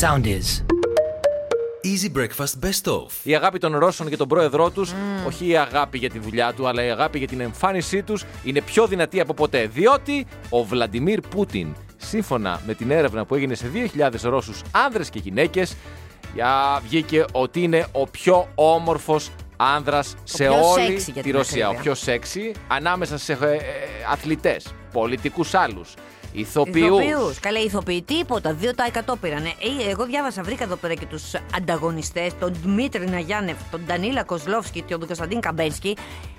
Sound is. Easy Breakfast Best Of. Η αγάπη των Ρώσων για τον πρόεδρό τους, όχι η αγάπη για τη δουλειά του, αλλά η αγάπη για την εμφάνισή τους είναι πιο δυνατή από ποτέ. Διότι ο Βλαντιμίρ Πούτιν, σύμφωνα με την έρευνα που έγινε σε 2.000 Ρώσους άνδρες και γυναίκες, για- βγήκε ότι είναι ο πιο όμορφος άνδρας σε πιο όλη σεξι, για τη την Ρωσία. Ο ακρίβεια. πιο σεξι ανάμεσα σε ε, ε, αθλητές, πολιτικούς άλλους, ηθοποιούς. Ηθοποιούς. Καλά, ηθοποιοί τίποτα. 2% πήρανε. Ε, Εγώ διάβασα, βρήκα εδώ πέρα και τους ανταγωνιστές, τον Δημήτρη Ναγιάννεφ, τον Ντανίλα Κοσλόφσκι και τον Κωνσταντίν Καμπένσκι.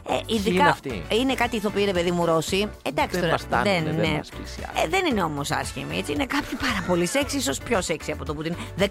Ε, ειδικά, είναι αυτοί; Είναι κάτι ηθοποιοί, ρε παιδί μου, Ρώσοι. Εντάξει Δεν τώρα. μας φτάνουνε, δεν μας πλησιάζουν. Ε, δεν είναι όμως άσχημοι. Έτσι. Είναι κάποιοι πάρα πολύ σεξι, ίσως πιο σεξι από τον Πούτιν. 17%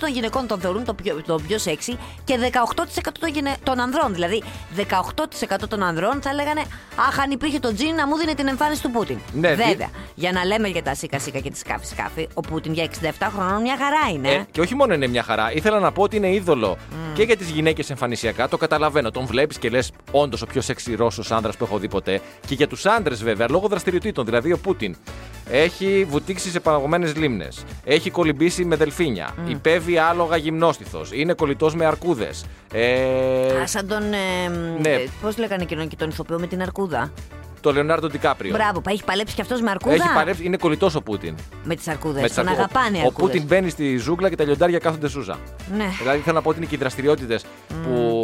των γυναικών τον θεωρούν το πιο, το πιο σεξι και 18% των, γυναι... των ανδρών. Δηλαδή, 18% των ανδρών θα λέγανε Αχ, αν υπήρχε το τζιν να μου δίνει την εμφάνιση του Πούτιν. Ναι, δι- Βέβαια, για να λέμε για τα σίκα σίκα και τη σκάφη σκάφη, ο Πούτιν για 67 χρονών μια χαρά είναι. Ε, και όχι μόνο είναι μια χαρά. Ήθελα να πω ότι είναι είδωλο και για τις γυναίκες εμφανισιακά. Το καταλαβαίνω. Τον βλέπεις και λες, όντως ο πιο σεξι Ρώσος άνδρας που έχω δει ποτέ. Και για τους άντρες, βέβαια, λόγω δραστηριοτήτων. Δηλαδή, ο Πούτιν έχει βουτήξει σε παραγωμένε λίμνες. Έχει κολυμπήσει με δελφίνια. Υπέβει άλογα γυμνόστιθος. Είναι κολλητός με αρκούδες. Ε, Α, σαν τον. Ε, ναι. Πώς λέγανε εκείνον και τον ηθοποιό με την αρκούδα; το Λεωνάρντο Ντικάπριο. Μπράβο, πα- έχει παλέψει κι αυτός με αρκούδα; Έχει παλέψει, είναι κολλητός ο Πούτιν. Με τις αρκούδες. Με τις Τον αρκού- αγαπάνε οι Ο αρκούδες. Πούτιν μπαίνει στη ζούγκλα και τα λιοντάρια κάθονται σούζα. Ναι. Δηλαδή θέλω να πω ότι είναι και οι δραστηριότητες που ε,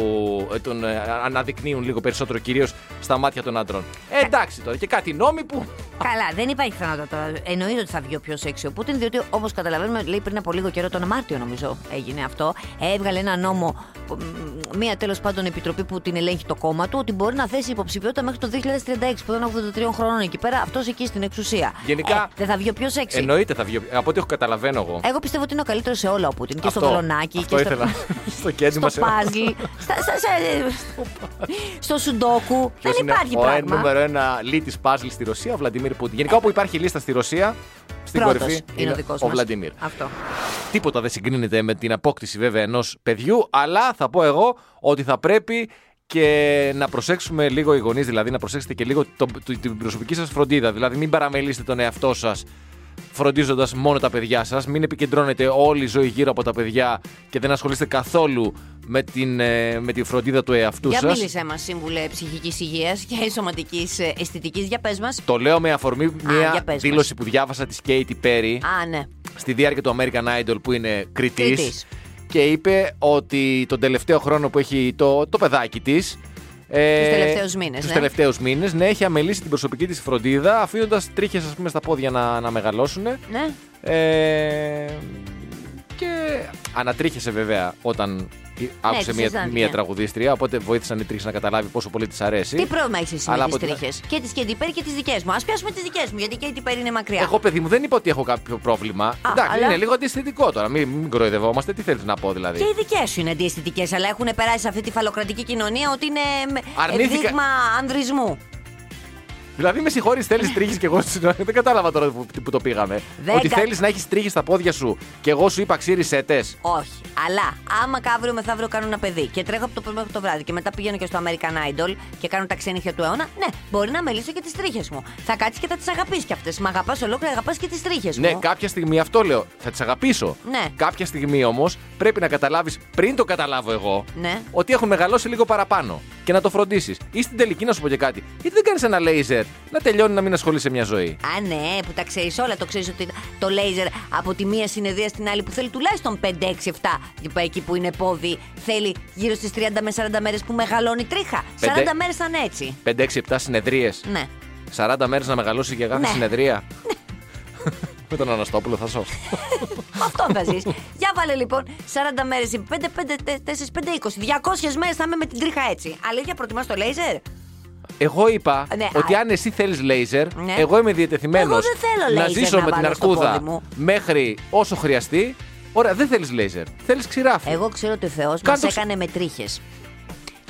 τον ε, αναδεικνύουν λίγο περισσότερο κυρίως στα μάτια των άντρων. Ε, εντάξει τώρα και κάτι νόμοι που. Καλά, δεν υπάρχει πιθανότητα. Εννοείται ότι θα βγει ο πιο σεξι ο Πούτιν, διότι όπως καταλαβαίνουμε, λέει πριν από λίγο καιρό, τον Μάρτιο νομίζω έγινε αυτό. Έβγαλε ένα νόμο, μ, μία τέλος πάντων επιτροπή που την ελέγχει το κόμμα του, ότι μπορεί να θέσει υποψηφιότητα μέχρι το 2036, που είναι 83 χρόνων εκεί πέρα, αυτός εκεί στην εξουσία. Γενικά- Ε, δεν θα βγει ο πιο σεξι. Εννοείται θα βγει. Από ό,τι έχω καταλαβαίνω εγώ. Εγώ πιστεύω ότι είναι ο καλύτερος σε όλα ο Πούτιν. Και στο Αυτό- βελονάκι αυτό και ήθελα. στο. στο κέντρο στο μα. παζλ, στα, στα, στα- στο σουντόκου. Δεν υπάρχει ο πράγμα. νούμερο ένα λύτη παζλ στη Ρωσία, ο Βλαντιμίρ Πούτιν. Γενικά όπου υπάρχει λίστα στη Ρωσία, στην Πρώτος κορυφή είναι ο δικός ο μας. Βλαντιμίρ. Αυτό. Τίποτα δεν συγκρίνεται με την απόκτηση βέβαια ενός παιδιού, αλλά θα πω εγώ ότι θα πρέπει και να προσέξουμε λίγο οι γονείς, δηλαδή να προσέξετε και λίγο το, το- την προσωπική σας φροντίδα. Δηλαδή, μην παραμελήσετε τον εαυτό σας φροντίζοντας μόνο τα παιδιά σας. Μην επικεντρώνετε όλη η ζωή γύρω από τα παιδιά και δεν ασχολείστε καθόλου με την, ε, με τη φροντίδα του εαυτού Για σας. μίλησέ μας, σύμβουλε ψυχικής υγείας και σωματικής αισθητικής. Για πες μας. Το λέω με αφορμή για μια πες δήλωση που διάβασα της Katy Perry Α, ναι. στη διάρκεια του American Idol που είναι κριτής, Κριτής. και είπε ότι τον τελευταίο χρόνο που έχει το, το παιδάκι της ε, Τους τελευταίους μήνες, τους ναι. τελευταίους μήνες, ναι, έχει αμελήσει την προσωπική της φροντίδα αφήνοντας τρίχες ας πούμε στα πόδια να, να μεγαλώσουν Ναι. ε, και ανατρίχεσαι βέβαια όταν άκουσε της μια, αισθάνθηκε. μια τραγουδίστρια οπότε βοήθησαν οι τρίχες να καταλάβει πόσο πολύ της αρέσει Τι πρόβλημα έχεις εσύ Αλλά με από τι την- τρίχες; Και τις Katy Perry και τις δικές μου. Α πιάσουμε τις δικές μου, γιατί η Katy Perry είναι μακριά. Εγώ, παιδί μου, δεν είπα ότι έχω κάποιο πρόβλημα. Εντάξει, αλλά- είναι λίγο αντιαισθητικό τώρα. Μην, μην κοροϊδευόμαστε. Τι θέλεις να πω, δηλαδή; Και οι δικές σου είναι αντιαισθητικές, αλλά έχουν περάσει σε αυτή τη φαλοκρατική κοινωνία ότι είναι με- Αρνήθηκα- δείγμα ανδρισμού. Δηλαδή, με συγχωρείς, θέλεις τρίχες και εγώ. δεν κατάλαβα τώρα που, που το πήγαμε. Δεν ότι κα- θέλεις να έχεις τρίχες στα πόδια σου και εγώ σου είπα ξύρι σέτε. Όχι. Αλλά άμα αύριο μεθαύριο κάνω ένα παιδί και τρέχω από το πρωί μέχρι το βράδυ και μετά πηγαίνω και στο American Idol και κάνω τα ξενύχια του αιώνα, ναι, μπορεί να μελήσω και τις τρίχες μου. Θα κάτσεις και θα τις αγαπήσεις κι αυτές. Μα αγαπάς ολόκληρα, αγαπάς και τις τρίχες Ναι, μου. κάποια στιγμή αυτό λέω. Θα τις αγαπήσω. Ναι. Κάποια στιγμή όμως πρέπει να καταλάβεις πριν το καταλάβω εγώ Ναι. ότι έχουν μεγαλώσει λίγο παραπάνω και να το φροντίσεις. Ή στην τελική να σου πω και κάτι. Γιατί δεν κάνεις ένα λέιζερ να τελειώνει να μην ασχολείσαι μια ζωή. Α, ναι, που τα ξέρεις όλα. Το ξέρεις ότι το λέιζερ από τη μία συνεδρία στην άλλη που θέλει τουλάχιστον 5, 6, 7. Εκεί που είναι πόδι, θέλει γύρω στις 30 με 40 μέρες που μεγαλώνει τρίχα. 40 Πέντε- μέρες θα είναι έτσι. 5-6-7 συνεδρίες. Ναι. 40 μέρες να μεγαλώσει για κάθε Ναι. συνεδρία. Με τον Αναστόπουλο θα ζω. Αυτό θα ζεις. Για βάλε λοιπόν 40 μέρες, 5, 5, 4, 5, 20. 200 μέρες θα είμαι με την τρίχα έτσι. Αλήθεια, προτιμάς το λέιζερ; Εγώ είπα Ναι, ότι α- αν εσύ θέλεις λέιζερ, Ναι. εγώ είμαι διατεθειμένος Εγώ δεν θέλω να λέιζερ ζήσω να με την βάλω στο αρκούδα πόδι μου. μέχρι όσο χρειαστεί. Ωραία, δεν θέλεις λέιζερ. Θέλεις ξηράφι. Εγώ ξέρω ότι ο Θεός μας Κάντο ξ- έκανε με τρίχες.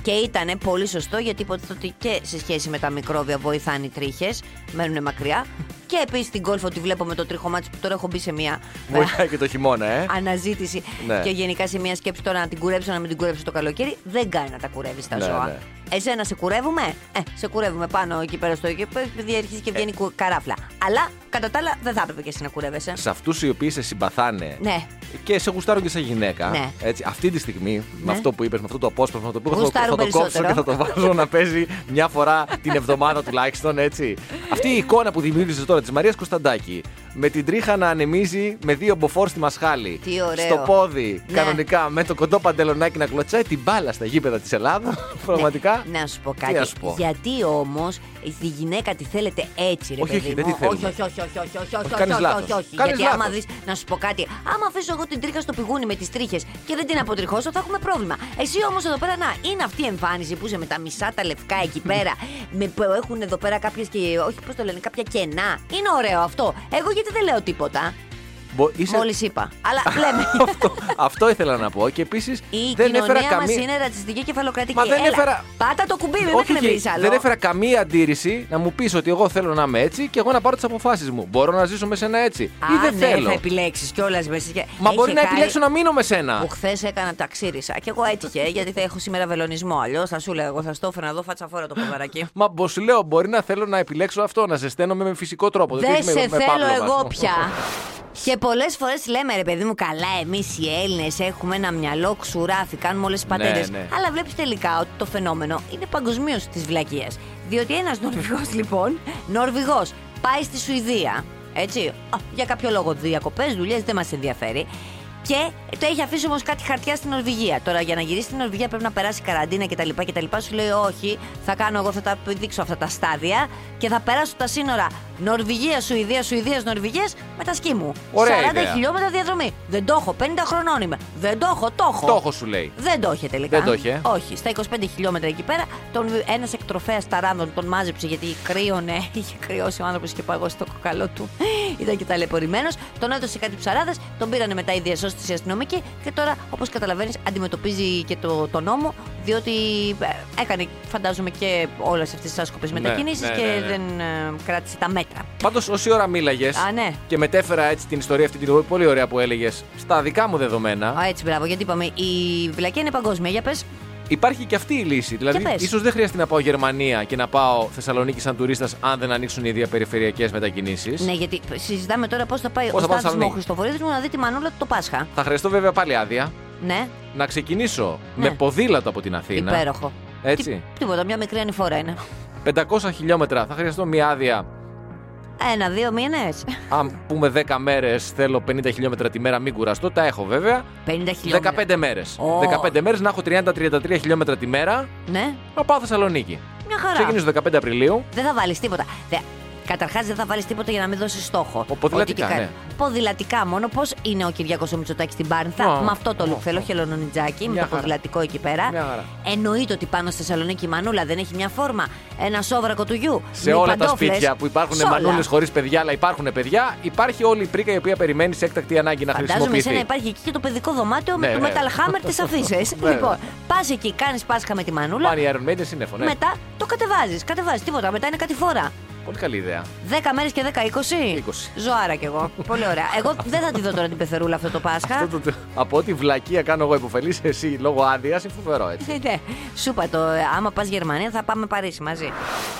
Και ήταν πολύ σωστό γιατί υποτίθεται ότι και σε σχέση με τα μικρόβια βοηθάνε οι τρίχες, μένουν μακριά. Και επίσης την κόλφα ότι βλέπω με το τριχωμάτι που τώρα έχω μπει σε μια Βοηθάει και το χειμώνα, ε. αναζήτηση Ναι. και γενικά σε μια σκέψη τώρα να την κουρέψω, να μην την κουρέψω το καλοκαίρι. Δεν κάνει να τα κουρεύεις τα Ναι, ζώα. ναι. Εσένα σε κουρεύουμε; Ε, σε κουρεύουμε πάνω εκεί πέρα στο εκεί, επειδή αρχίζει και βγαίνει κου- καράφλα. Αλλά κατά τα άλλα δεν θα έπρεπε και εσύ να κουρεύεσαι. Σε αυτούς οι οποίοι σε συμπαθάνε Ναι. και σε γουστάρω και σαν γυναίκα. Ναι. Έτσι, αυτή τη στιγμή, με Ναι. αυτό που είπες, με αυτό το απόσπασμα, το οποίο θα, το- Γουστάρω θα το κόψω περισσότερο. και θα το βάζω να παίζει μια φορά την εβδομάδα τουλάχιστον, έτσι. Αυτή η εικόνα που δημιούργησες τώρα της Μαρίας Κωνσταντάκη, με την τρίχα να ανεμίζει με δύο μποφόρ στη μασχάλη. Τι ωραίο. Στο πόδι, Ναι. κανονικά, με το κοντό παντελονάκι να κλωτσάει την μπάλα στα γήπεδα της Ελλάδας. Πραγματικά. Να σου πω Τι κάτι. να σου πω. Γιατί όμως τη γυναίκα τη θέλετε έτσι, ρε Όχι, παιδί όχι, δεν μου. τη θέλουμε. όχι, όχι, όχι, όχι, όχι, όχι, όχι, όχι, κάνεις όχι, λάθος. όχι, όχι. Κάνεις Γιατί άμα λάθος. δεις, να σου πω κάτι, άμα αφήσω εγώ την τρίχα στο πηγούνι με τις τρίχες και δεν την αποτριχώσω, θα έχουμε πρόβλημα. Εσύ όμως εδώ πέρα, να, είναι αυτή η εμφάνιση που είσαι με τα μισά τα λευκά εκεί πέρα, με, που έχουν εδώ πέρα κάποιες και. Όχι, πώς το λένε, κάποια κενά. Είναι ωραίο αυτό. Εγώ γιατί δεν λέω τίποτα. Μπο- είσαι- Μόλις είπα. Αλλά λέμε. αυτό, αυτό ήθελα να πω. Και επίσης Η δεν έφερα κοινωνία μας καμία. είναι ρατσιστική και φαλοκρατική. Μα δεν Έλα, έφερα- Πάτα το κουμπί, δεν Όχι, εκνευρίζει όχι, άλλο. δεν έφερα καμία αντίρρηση να μου πεις ότι εγώ θέλω να είμαι έτσι και εγώ να πάρω τις αποφάσεις μου. Μπορώ να ζήσω με σένα έτσι. Α, ή δεν ναι, θέλω. θα επιλέξεις κιόλας μέσα. και- Μα Έχει μπορεί να χάρη επιλέξω να μείνω με σένα. Που χθες έκανα τα ξύρισα. Και εγώ έτυχε γιατί θα έχω σήμερα βελονισμό. Αλλιώς θα σου λέω, εγώ θα στο έφερα εδώ φάτσα φόρα το ποδαράκι. Μα μπο σου λέω, μπορεί να θέλω να επιλέξω αυτό, να ζεσταίνομαι με φυσικό τρόπο. Δεν όχι σε με, με θέλω παύλωμα, εγώ ας πούμε. πια. Και πολλές φορές λέμε ρε παιδί μου, καλά, εμείς οι Έλληνες έχουμε ένα μυαλό ξουράφι, κάνουμε όλες τις πατέντες. ναι. Αλλά βλέπεις τελικά ότι το φαινόμενο είναι παγκοσμίως της βλακεία. Διότι ένας Νορβηγός, λοιπόν, Νορβηγός, πάει στη Σουηδία. Έτσι. Α, για κάποιο λόγο, διακοπές, δουλειές, δεν μας ενδιαφέρει. Και το έχει αφήσει όμως κάτι χαρτιά στην Νορβηγία. Τώρα για να γυρίσει στην Νορβηγία πρέπει να περάσει καραντίνα κτλ. κτλ. Σου λέει όχι, θα κάνω εγώ, θα τα δείξω αυτά τα στάδια και θα περάσω τα σύνορα Νορβηγία, Σουηδία, Σουηδίας, Νορβηγίας με τα σκι μου. Ωραία 40 ιδέα. χιλιόμετρα διαδρομή. Δεν το έχω, 50 χρονών είμαι. Δεν το έχω, το έχω. Το έχω σου λέει. Δεν το είχε τελικά. Δεν το είχε. Όχι. Στα 25 χιλιόμετρα εκεί πέρα, ένας εκτροφέας ταράνδων τον μάζεψε γιατί κρύωνε. Είχε κρυώσει ο άνθρωπος και παγώσει το κοκαλό του. Ήταν και ταλαιπωρημένος. Τον έδωσε κάτι ψαράδες, τον πήρανε μετά οι διασώστες οι αστυνομικοί και τώρα, όπως καταλαβαίνεις, αντιμετωπίζει και το, το νόμο, διότι ε, έκανε, φαντάζομαι, και όλες αυτές τις άσκοπες Ναι, μετακινήσεις ναι, ναι, και ναι. δεν ε, κράτησε τα μέτρα. Πάντως, όση ώρα μίλαγες Α, ναι. και μετέφερα έτσι την ιστορία αυτή την πολύ ωραία που έλεγες στα δικά μου δεδομένα, Α, έτσι, μπράβο, γιατί είπαμε, η βλακία είναι παγκόσμια. Για πες. Υπάρχει και αυτή η λύση. Δηλαδή, πες. ίσως δεν χρειάζεται να πάω Γερμανία και να πάω Θεσσαλονίκη σαν τουρίστας αν δεν ανοίξουν οι διαπεριφερειακές μετακινήσεις. Ναι, γιατί συζητάμε τώρα πώς θα πάει Πώς ο θα πάω Στάθης μου ο Θεσσαλονίκη. Χριστοφορίδης μου να δει τη μανούλα του το Πάσχα. Θα χρειαστώ βέβαια πάλι άδεια Ναι, να ξεκινήσω Ναι. με ποδήλατο από την Αθήνα. υπέροχο. Έτσι. Τι- τίποτα, μια μικρή ανηφόρα είναι. 500 χιλιόμετρα θα χρειαστώ μια άδεια. Ένα-δύο μήνες. Αν πούμε 10 μέρες, θέλω 50 χιλιόμετρα τη μέρα, μην κουραστώ. Τα έχω βέβαια. 50 χιλιόμετρα. 15 μέρες. Ω. 15 μέρες να έχω 30-33 χιλιόμετρα τη μέρα Ναι, να πάω Θεσσαλονίκη. μια χαρά. Ξεκινήσω 15 Απριλίου. Δεν θα βάλεις τίποτα. Δε... Καταρχάς, δεν θα βάλεις τίποτα για να μην δώσεις στόχο. Ο- ποδηλατικά, Ότι και κα- ναι. Ποδηλατικά μόνο. Πώς είναι ο Κυριάκος ο Μητσοτάκης στην Πάρνθα. Ω, με αυτό το ω, look. Θέλω ω. χελονονιτζάκι με Μια το χαρά. ποδηλατικό εκεί πέρα. Μια χαρά. Εννοείται ότι πάνω στη Θεσσαλονίκη η μανούλα δεν έχει μια φόρμα. Ένα σόβρακο του γιου. Σε με όλα τα παντόφλες. σπίτια που υπάρχουν Σ' όλα. μανούλες χωρίς παιδιά, αλλά υπάρχουν παιδιά, υπάρχει όλη η πρίκα η οποία περιμένει σε έκτακτη ανάγκη να Φαντάζομαι χρησιμοποιηθεί. εσένα υπάρχει εκεί και το παιδικό δωμάτιο με Ναι, το ναι. Metal Hammer τη αφήσεις. Βέβαια. λοιπόν, πας εκεί, κάνεις Πάσχα με τη μανούλα. Πάνε οι Iron Maiden σύννεφο, ναι. Μετά το κατεβάζεις. Κατεβάζεις τίποτα. Μετά είναι κάτι φορά. Πολύ καλή ιδέα. 10 μέρες και 10-20. 20. Ζωάρα κι εγώ. Πολύ ωραία. Εγώ δεν θα τη δω τώρα την πεθερούλα αυτό το Πάσχα. Αυτό το- Από ό,τι βλακεία κάνω εγώ υποφελής, εσύ λόγω άδειας, είναι φοβερό έτσι. Ναι, σου είπα το. ε, Άμα πας Γερμανία θα πάμε Παρίσι μαζί.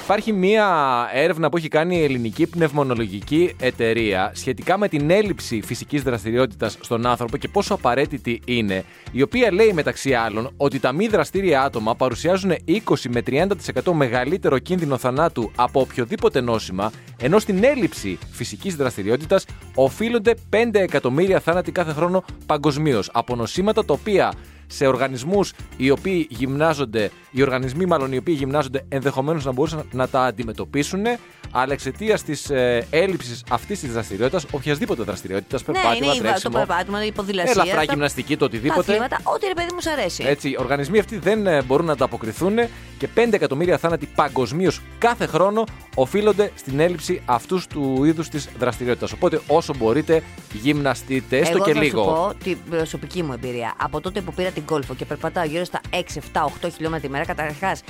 Υπάρχει μία έρευνα που έχει κάνει η ελληνική πνευμονολογική εταιρεία σχετικά με την έλλειψη φυσικής δραστηριότητας στον άνθρωπο και πόσο απαραίτητη είναι, η οποία λέει μεταξύ άλλων ότι τα μη δραστήρια άτομα παρουσιάζουν 20 με 30% μεγαλύτερο κίνδυνο θανάτου από οποιοδήποτε νόσημα, ενώ στην έλλειψη φυσικής δραστηριότητας οφείλονται 5 εκατομμύρια θάνατοι κάθε χρόνο παγκοσμίως από νοσήματα τα οποία σε οργανισμούς οι οποίοι γυμνάζονται, οι οργανισμοί μάλλον οι οποίοι γυμνάζονται ενδεχομένως να μπορούσαν να τα αντιμετωπίσουν, αλλά εξαιτία της ε, έλλειψης αυτής της δραστηριότητας, οποιασδήποτε δραστηριότητας, ναι, περπάτημα, είναι η- το τρέξιμο, περπάτημα, η ποδηλασία. ελαφρά τα- γυμναστική, το Τα οτιδήποτε. αθλήματα, ό,τι ρε παιδί μου σ' αρέσει. Έτσι, οι οργανισμοί αυτοί δεν ε, μπορούν να ανταποκριθούν και 5 εκατομμύρια θάνατοι παγκοσμίως κάθε χρόνο οφείλονται στην έλλειψη αυτούς του είδους της δραστηριότητας. Οπότε, όσο μπορείτε, γυμναστείτε, έστω Εγώ και θα λίγο. σου πω την προσωπική μου εμπειρία. Από τότε που πήρα την κόλφο και περπατάω γύρω στα 6, 7, 8 χιλιόμετρα τη μέρα, καταρχάς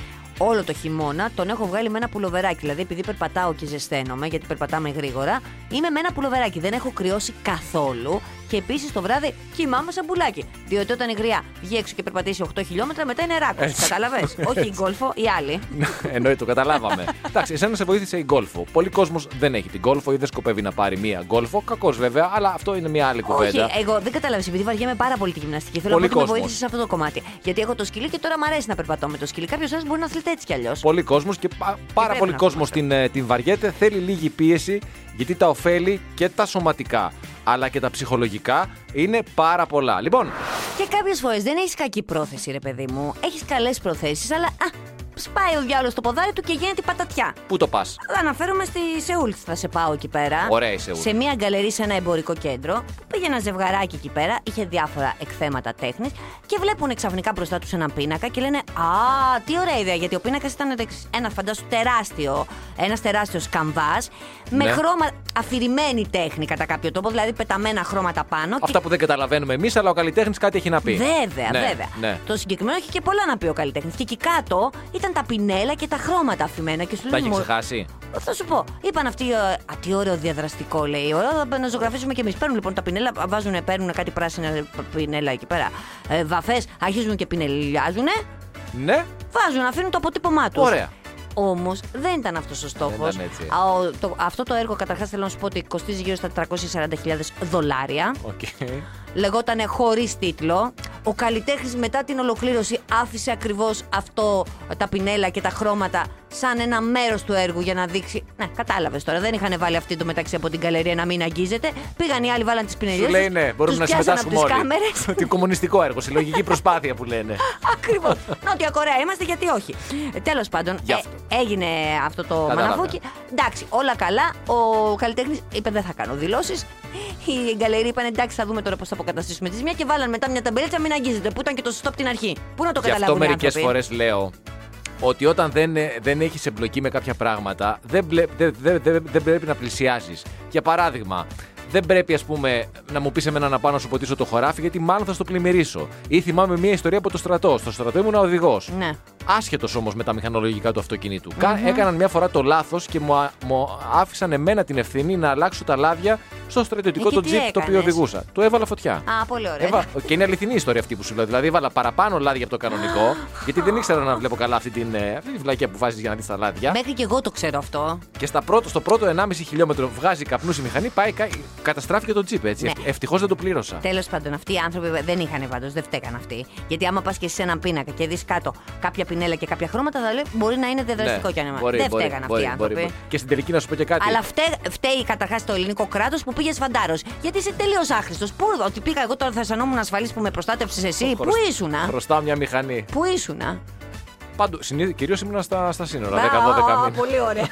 όλο το χειμώνα τον έχω βγάλει με ένα πουλοβεράκι. Δηλαδή, επειδή περπατάω και ζεσταίνομαι, γιατί περπατάμε γρήγορα, είμαι με ένα πουλοβεράκι. Δεν έχω κρυώσει καθόλου Και επίσης το βράδυ κοιμάμαι σαν πουλάκι. Διότι όταν η γριά βγει έξω και περπατήσει 8 χιλιόμετρα, μετά είναι ράκος. Έτσι. Κατάλαβες; Όχι η γκολφο, η άλλη. Εννοεί, το καταλάβαμε. Εντάξει, εσένα σε βοήθησε η γκολφο. Πολλοί κόσμος δεν έχει την γκολφο ή δεν σκοπεύει να πάρει μία γκολφο. Κακός βέβαια, αλλά αυτό είναι μια άλλη Όχι, κουβέντα. εγώ δεν κατάλαβες, επειδή βαριέμαι πάρα πολύ τη γυμναστική. Θέλω Πολύ να πω ότι με κόσμος. βοήθησες σε αυτό το κομμάτι. Γιατί έχω το σκυλί και τώρα μου αρέσει να περπατώ με το σκυλί. Κάποιος άλλος μπορεί να αθλείται έτσι κι αλλιώς. Πολλοί κόσμος και πα- πάρα πρέπει πολύ να κόσμος πούμε την, ε, την βαριέται. Θέλει λίγη πίεση γιατί τα ωφέλη και τα σωματικά αλλά και τα ψυχολογικά είναι πάρα πολλά. Λοιπόν, Και κάποιες φορές δεν έχεις κακή πρόθεση, ρε παιδί μου. Έχεις καλές προθέσεις, αλλά α, σπάει ο διάλογο στο ποδάρι του και γίνεται η πατατιά. πού το πας; Αναφέρομαι στη Σεούλ. Θα σε πάω εκεί πέρα. Ωραία η Σεούλ. Σε μια γκαλερί σε ένα εμπορικό κέντρο που πήγε ένα ζευγαράκι εκεί πέρα, είχε διάφορα εκθέματα τέχνης και βλέπουν ξαφνικά μπροστά τους έναν πίνακα και λένε Α, τι ωραία ιδέα, γιατί ο πίνακας ήταν δεξ- ένα φαντάσου τεράστιο, ένας τεράστιος καμβάς με Ναι. χρώμα αφηρημένη τέχνη κατά κάποιο τρόπο, δηλαδή πεταμένα χρώματα πάνω. Αυτά που δεν καταλαβαίνουμε εμείς αλλά ο καλλιτέχνης κάτι έχει να πει. Βέβαια, Ναι, βέβαια. Ναι. Το συγκεκριμένο έχει και πολλά να πει ο καλλιτέχνης. Και εκεί κάτω ήταν τα πινέλα και τα χρώματα αφημένα. Και σου Τα λέει, έχει «Μω- ξεχάσει. Θα σου πω. Είπαν αυτοί, ε, α, τι ωραίο διαδραστικό λέει. Ωραία, θα να ζωγραφίσουμε κι εμείς. Παίρνουν λοιπόν τα πινέλα, βάζουν, παίρνουν κάτι πράσινα πινέλα εκεί πέρα. Ε, Βαφές, αρχίζουν και πινελιάζουν. Ναι, Βάζουν, αφήνουν το αποτύπωμά τους. Ωραία. Όμως δεν ήταν αυτός ο στόχος. ήταν έτσι. Αυτό το έργο καταρχάς θέλω να σου πω ότι κοστίζει γύρω στα 340.000 δολάρια. οκ. Λεγότανε χωρίς τίτλο. Ο καλλιτέχνης μετά την ολοκλήρωση άφησε ακριβώς αυτό τα πινέλα και τα χρώματα σαν ένα μέρος του έργου για να δείξει. Ναι, κατάλαβες τώρα. Δεν είχαν βάλει αυτοί στο μεταξύ από την γκαλερί να μην αγγίζεται. Πήγαν οι άλλοι, βάλαν τις πινελιές. Σου λέει ναι, μπορούμε να συμμετάσχουμε από όλοι. τι κάμερες. Τι κομμουνιστικό έργο, συλλογική προσπάθεια που λένε. Ακριβώς. Νότια Κορέα είμαστε, γιατί όχι. Τέλος πάντων, Γι' ε, αυτό. έγινε αυτό το Κατάλαβα. μαναβούκι. Εντάξει, όλα καλά. Ο καλλιτέχνης είπε: Δεν θα κάνω δηλώσεις. Οι γκαλερί είπαν: Εντάξει, θα δούμε τώρα πώς θα αποκαταστήσουμε τη ζημιά και βάλαν μετά μια ταμπελίτσα μην αγγίζεται. Που ήταν και το σωστό από την αρχή. Πού να το Γι' αυτό καταλάβουν οι μερικές άνθρωποι; φορές λέω ότι όταν δεν, ε, δεν έχεις εμπλοκή με κάποια πράγματα, δεν, μπλε- δεν, δεν, δεν, δεν πρέπει να πλησιάζεις. Για παράδειγμα, δεν πρέπει, ας πούμε, να μου πεις εμένα να πάω να σου ποτίσω το χωράφι, γιατί μάλλον θα στο πλημμυρίσω. Ή θυμάμαι μια ιστορία από το στρατό. Στο στρατό ήμουν οδηγός. Ναι. Άσχετος όμως με τα μηχανολογικά του αυτοκινήτου. Κα- Έκαναν μια φορά το λάθος και μου, α- μου άφησαν εμένα την ευθύνη να αλλάξω τα λάδια στο στρατιωτικό Ε, και το τι τζιπ το οποίο έκανες; οδηγούσα. Το έβαλα φωτιά. Α, πολύ ωραία. Έβα... Και είναι αληθινή η ιστορία αυτή που σου λέω. Δηλαδή, έβαλα παραπάνω λάδια από το κανονικό, γιατί δεν ήξερα να βλέπω καλά αυτή, την, ε, αυτή τη βλακία που βάζεις για να δεις τα λάδια. Μέχρι και εγώ το ξέρω αυτό. Και στα πρώτο, στο πρώτο 1,5 χιλιόμετρο βγάζει καπνούς η μηχανή, πάει, κα- καταστράφηκε το τζιπ έτσι. Ναι. Ευτυχώς δεν το πλήρωσα. Τέλος πάντων, αυτοί οι άνθρωποι δεν είχαν πάντως, δεν φταίγαν αυτοί. Γιατί άμα πας και σε έναν πίνακα και δεις κάτω κάποια πινέλα και κάποια χρώματα, θα λέει μπορεί να είναι διαδραστικό κι αν είναι. Ναι, μπορεί, δεν μπορεί, φταίγαν αυτοί μπορεί, οι άνθρωποι. μπορεί, μπορεί. Και στην τελική να σου πω και κάτι. Αλλά φταί, φταίει καταρχάς το ελληνικό κράτος που πήγες φαντάρος. Γιατί είσαι τελείως άχρηστος. Πού, ότι πήγα εγώ τώρα θα αισθανόμουν ασφαλή που με προστάτευσες εσύ; Πού Χρωσ- ήσουνα; Χρωστάω μια μηχανή. Πού ήσουνα; Πάντω, κυρίως ήμουν στα, στα σύνορα, 10-12 Α, μήνες. Πολύ ωραία.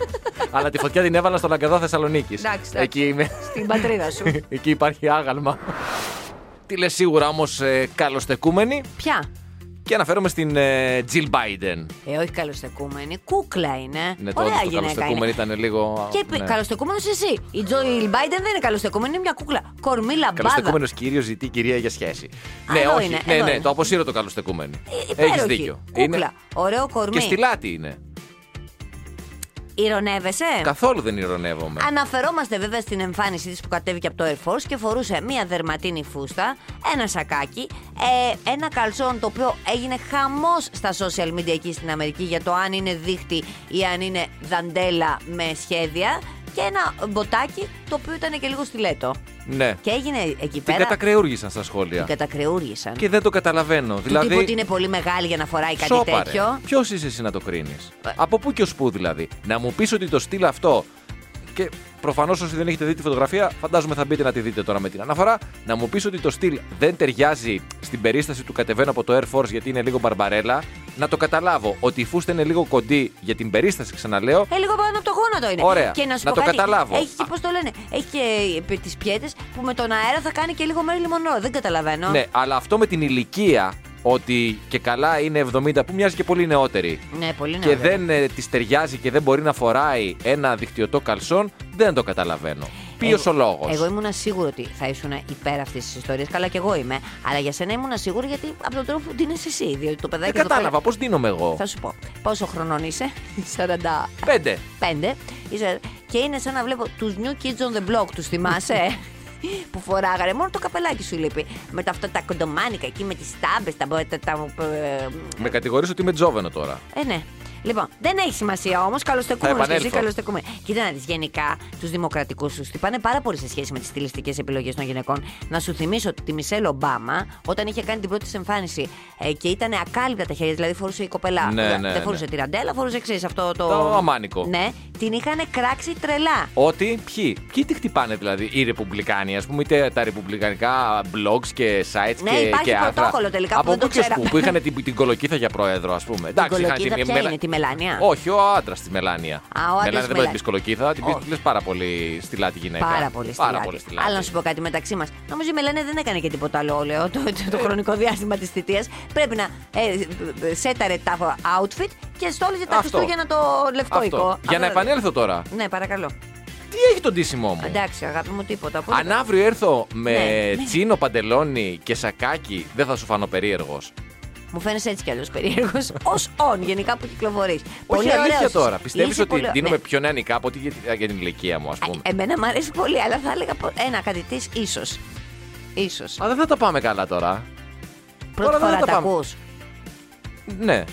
Αλλά τη φωτιά την έβαλα στο Λαγκαδά Θεσσαλονίκης. Εντάξει, εντάξει. Εκεί, είμαι. Στην πατρίδα σου. Εκεί υπάρχει άγαλμα. Τι λες σίγουρα όμως ε, καλοστεκούμενη; Ποια; Και αναφέρομαι στην ε, Jill Biden. Ε, όχι καλοστεκούμενη. Κούκλα είναι. Ναι, το Ωραία όντως το γυναίκα καλοστεκούμενη είναι. ήταν λίγο. Και ναι. καλοστεκούμενος εσύ. Η Τζόιλ Μπάιντεν δεν είναι καλοστεκούμενη, είναι μια κούκλα. Κορμί λαμπάδα. Καλοστεκούμενος κύριος ζητεί κυρία για σχέση. ναι, εδώ όχι. είναι, ναι, εδώ ναι, είναι. το αποσύρω το καλοστεκούμενο. Ε, Έχεις υπέροχη. δίκιο. Κούκλα. Ωραίο κορμί. Και στη λάτη είναι. Ηρωνεύεσαι; Καθόλου δεν ηρωνεύομαι. Αναφερόμαστε βέβαια στην εμφάνισή της που κατέβηκε από το Air Force και φορούσε μία δερματίνη φούστα, ένα σακάκι, ε, ένα καλσόν το οποίο έγινε χαμός στα social media εκεί στην Αμερική για το αν είναι δίχτυ ή αν είναι δαντέλα με σχέδια και ένα μποτάκι το οποίο ήταν και λίγο στιλέτο. Ναι. Και έγινε εκεί Την πέρα. κατακρεούργησαν στα σχόλια. Την κατακρεούργησαν. Και δεν το καταλαβαίνω. Του δηλαδή. τύπου ότι είναι πολύ μεγάλη για να φοράει κάτι Σόπαρε. τέτοιο. Ποιος είσαι εσύ να το κρίνεις; Ε. Από πού και ως πού δηλαδή; Να μου πεις ότι το στυλ αυτό. Και προφανώς όσοι δεν έχετε δει τη φωτογραφία, φαντάζομαι θα μπείτε να τη δείτε τώρα με την αναφορά. Να μου πεις ότι το στυλ δεν ταιριάζει στην περίσταση του κατεβαίνω από το Air Force γιατί είναι λίγο μπαρμπαρέλα. Να το καταλάβω ότι η φούστα είναι λίγο κοντή για την περίσταση, ξαναλέω. Ε, λίγο πάνω από το γόνατο είναι. Ωραία. Και να σου Να πω το κάτι, καταλάβω. Έχει και πώς το λένε. Έχει και τις πιέτες που με τον αέρα θα κάνει και λίγο μέρη λιμονό. Δεν καταλαβαίνω. Ναι, αλλά αυτό με την ηλικία ότι και καλά είναι 70 που μοιάζει και πολύ νεότερη. Ναι, πολύ και νεότερο. δεν ε, της ταιριάζει και δεν μπορεί να φοράει ένα δικτυωτό καλσόν, δεν το καταλαβαίνω. Ποιος Εγώ- ο λόγος; Εγώ ήμουν σίγουρη ότι θα ήσουν υπέρ αυτής της ιστορίας. Καλά, και εγώ είμαι. Αλλά για σένα ήμουν σίγουρη γιατί από τον τρόπο που την είσαι εσύ. Διότι το παιδάκι Δεν εδώ κατάλαβα, πέρα- πώς δίνομαι εγώ; Θα σου πω. Πόσο χρονών είσαι, 45. Πέντε. Είσαι... Και είναι σαν να βλέπω τους New Kids on the Block, τους θυμάσαι. που φοράγανε. Μόνο το καπελάκι σου λείπει. Με τα αυτά τα κοντομάνικα εκεί με τις τάμπες, τα. τα, τα ε, Με κατηγορείς ότι είμαι τζόβενο τώρα. ε, ναι. Λοιπόν, δεν έχει σημασία όμως. Καλωστεκούμε Θα και εσύ, επανέλθω. καλωστεκούμε. Κοίτα να δεις γενικά τους δημοκρατικούς σου χτυπάνε πάρα πολύ σε σχέση με τις στιλιστικές επιλογές των γυναικών. Να σου θυμίσω ότι τη Μισελ Ομπάμα, όταν είχε κάνει την πρώτη της εμφάνιση ε, και ήταν ακάλυπτα τα χέρια, δηλαδή φορούσε η κοπελά. Ναι, δεν ναι, δεν φορούσε ναι. τη ραντέλα, φορούσε εξή αυτό το. Το αμάνικο. Ναι, την είχαν κράξει τρελά. Ότι ποιοι, ποιοι τη χτυπάνε δηλαδή, οι Ρεπουμπλικάνοι, ας πούμε, είτε τα ρεπουμπλικανικά blogs και sites Ναι, και, υπάρχει και άρθρα. πρωτόκολλο τελικά που Από δεν το πού και ξέραμε. που, που είχαν την, την κολοκύθα για πρόεδρο, ας πούμε. Την κολοκύθα ποια Μελα- είναι, τη Μελάνια; Όχι, ο άντρας της Μελάνια. Α, ο άντρας Μελάνια της δεν μπορεί να Μελάνια. πει κολοκύθα, την Όχι. πει πάρα πολύ στυλά τη γυναίκα. Πάρα πολύ στη Πάρα πολύ στυλά. Αλλά να σου πω κάτι μεταξύ μας. Νομίζω η Μελάνια δεν έκανε και τίποτα άλλο όλεο το, το, το χρονικό διάστημα της θητείας. Πρέπει να ε, ε, σέταρε τα outfit και στόλιζε τα Αυτό. Χριστούγεννα το λευκό οικό. Αυτό. Για να Αυτό δεν- επανέλθω τώρα. Ναι, παρακαλώ. Τι έχει τον τίσιμό μου; Εντάξει, αγάπη μου, τίποτα. Πού- Αν αύριο έρθω με Ναι, ναι. τσίνο παντελόνι και σακάκι, δεν θα σου φανώ περίεργος. Μου φαίνεσαι έτσι κι αλλιώς περίεργος. Ω on, γενικά που κυκλοφορείς. Όχι, αλήθεια τώρα. Πιστεύεις Είσαι ότι πολύ- δίνουμε ναι. πιο νεανικά από ότι για, για την ηλικία μου, ας πούμε. Εμένα μου αρέσει πολύ, αλλά θα έλεγα πο- ένα κάτι τη ίσως. Ίσως. Α, δεν θα τα πάμε καλά τώρα. Πρώτη τώρα δεν φορά θα τα τα πάμε. ακούς. Ναι.